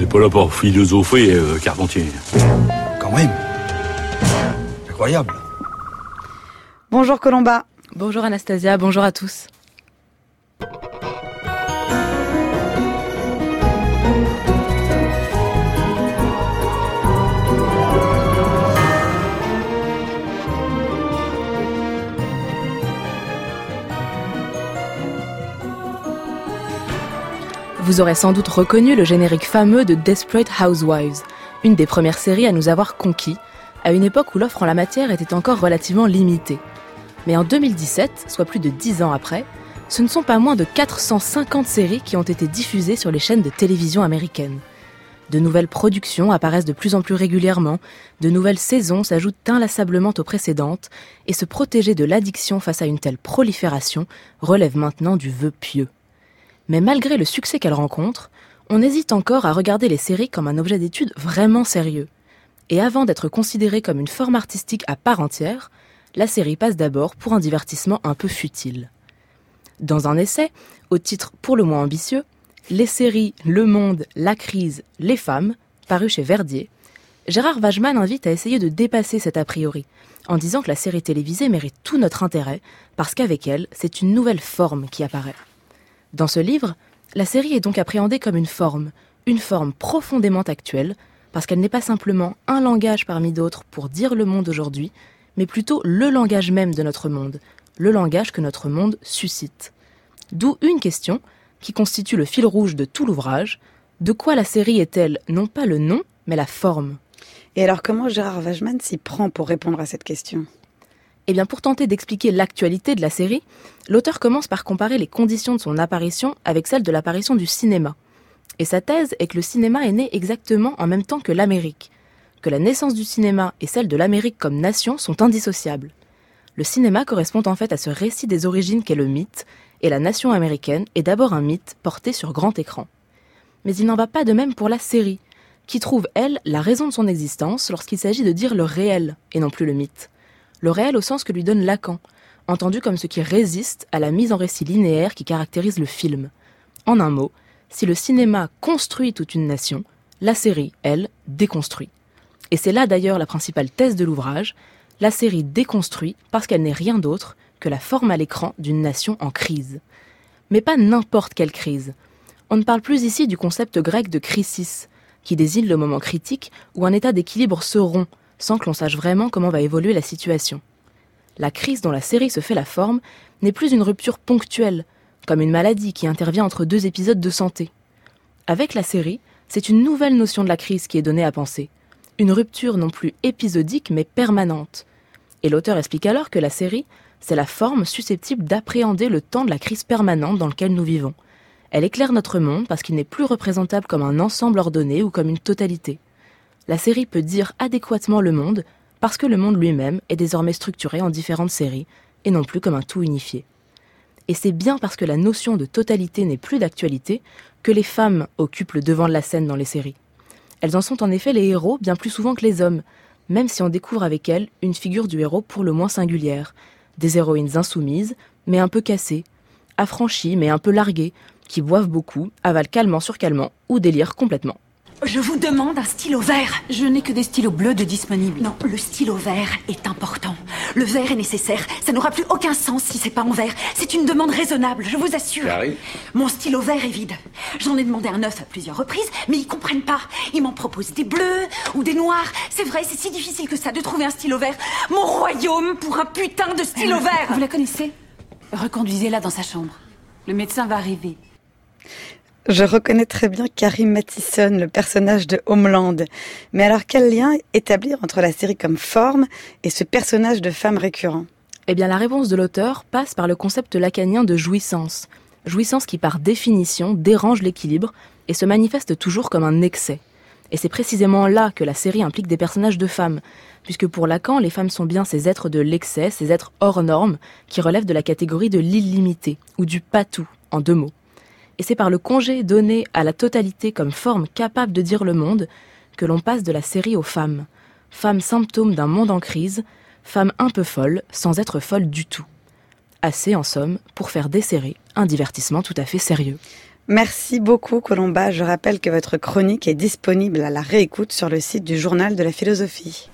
n'est pas là pour philosopher, euh, Carpentier. Quand même. Incroyable. Bonjour Colomba. Bonjour Anastasia, bonjour à tous. Vous aurez sans doute reconnu le générique fameux de Desperate Housewives, une des premières séries à nous avoir conquis, à une époque où l'offre en la matière était encore relativement limitée. Mais en 2017, soit plus de 10 ans après, ce ne sont pas moins de 450 séries qui ont été diffusées sur les chaînes de télévision américaines. De nouvelles productions apparaissent de plus en plus régulièrement, de nouvelles saisons s'ajoutent inlassablement aux précédentes, et se protéger de l'addiction face à une telle prolifération relève maintenant du vœu pieux. Mais malgré le succès qu'elle rencontre, on hésite encore à regarder les séries comme un objet d'étude vraiment sérieux. Et avant d'être considérée comme une forme artistique à part entière, la série passe d'abord pour un divertissement un peu futile. Dans un essai, au titre pour le moins ambitieux, Les séries, le monde, la crise, les femmes, paru chez Verdier, Gérard Wageman invite à essayer de dépasser cet a priori, en disant que la série télévisée mérite tout notre intérêt, parce qu'avec elle, c'est une nouvelle forme qui apparaît. Dans ce livre, la série est donc appréhendée comme une forme, une forme profondément actuelle, parce qu'elle n'est pas simplement un langage parmi d'autres pour dire le monde aujourd'hui, mais plutôt le langage même de notre monde, le langage que notre monde suscite. D'où une question, qui constitue le fil rouge de tout l'ouvrage, de quoi la série est-elle non pas le nom, mais la forme? Et alors comment Gérard Wageman s'y prend pour répondre à cette question? Eh pour tenter d'expliquer l'actualité de la série, l'auteur commence par comparer les conditions de son apparition avec celles de l'apparition du cinéma. Et sa thèse est que le cinéma est né exactement en même temps que l'Amérique, que la naissance du cinéma et celle de l'Amérique comme nation sont indissociables. Le cinéma correspond en fait à ce récit des origines qu'est le mythe, et la nation américaine est d'abord un mythe porté sur grand écran. Mais il n'en va pas de même pour la série, qui trouve, elle, la raison de son existence lorsqu'il s'agit de dire le réel et non plus le mythe le réel au sens que lui donne Lacan, entendu comme ce qui résiste à la mise en récit linéaire qui caractérise le film. En un mot, si le cinéma construit toute une nation, la série, elle, déconstruit. Et c'est là d'ailleurs la principale thèse de l'ouvrage, la série déconstruit parce qu'elle n'est rien d'autre que la forme à l'écran d'une nation en crise. Mais pas n'importe quelle crise. On ne parle plus ici du concept grec de crisis, qui désigne le moment critique où un état d'équilibre se rompt, sans que l'on sache vraiment comment va évoluer la situation. La crise dont la série se fait la forme n'est plus une rupture ponctuelle, comme une maladie qui intervient entre deux épisodes de santé. Avec la série, c'est une nouvelle notion de la crise qui est donnée à penser, une rupture non plus épisodique mais permanente. Et l'auteur explique alors que la série, c'est la forme susceptible d'appréhender le temps de la crise permanente dans lequel nous vivons. Elle éclaire notre monde parce qu'il n'est plus représentable comme un ensemble ordonné ou comme une totalité la série peut dire adéquatement le monde parce que le monde lui-même est désormais structuré en différentes séries et non plus comme un tout unifié. Et c'est bien parce que la notion de totalité n'est plus d'actualité que les femmes occupent le devant de la scène dans les séries. Elles en sont en effet les héros bien plus souvent que les hommes, même si on découvre avec elles une figure du héros pour le moins singulière, des héroïnes insoumises, mais un peu cassées, affranchies mais un peu larguées, qui boivent beaucoup, avalent calmement sur calmement ou délirent complètement. Je vous demande un stylo vert. Je n'ai que des stylos bleus de disponibles. Non, le stylo vert est important. Le vert est nécessaire. Ça n'aura plus aucun sens si c'est pas en vert. C'est une demande raisonnable, je vous assure. J'arrive. Mon stylo vert est vide. J'en ai demandé un neuf à plusieurs reprises, mais ils comprennent pas. Ils m'en proposent des bleus ou des noirs. C'est vrai, c'est si difficile que ça de trouver un stylo vert. Mon royaume pour un putain de stylo Euh, vert. Vous la connaissez? Reconduisez-la dans sa chambre. Le médecin va arriver. Je reconnais très bien Carrie Mathison, le personnage de Homeland. Mais alors quel lien établir entre la série comme forme et ce personnage de femme récurrent? Eh bien, la réponse de l'auteur passe par le concept lacanien de jouissance. Jouissance qui, par définition, dérange l'équilibre et se manifeste toujours comme un excès. Et c'est précisément là que la série implique des personnages de femmes, puisque pour Lacan, les femmes sont bien ces êtres de l'excès, ces êtres hors normes, qui relèvent de la catégorie de l'illimité, ou du patou, en deux mots. Et c'est par le congé donné à la totalité comme forme capable de dire le monde que l'on passe de la série aux femmes. Femmes symptômes d'un monde en crise, femmes un peu folles sans être folles du tout. Assez, en somme, pour faire des séries un divertissement tout à fait sérieux. Merci beaucoup Colomba. Je rappelle que votre chronique est disponible à la réécoute sur le site du Journal de la philosophie.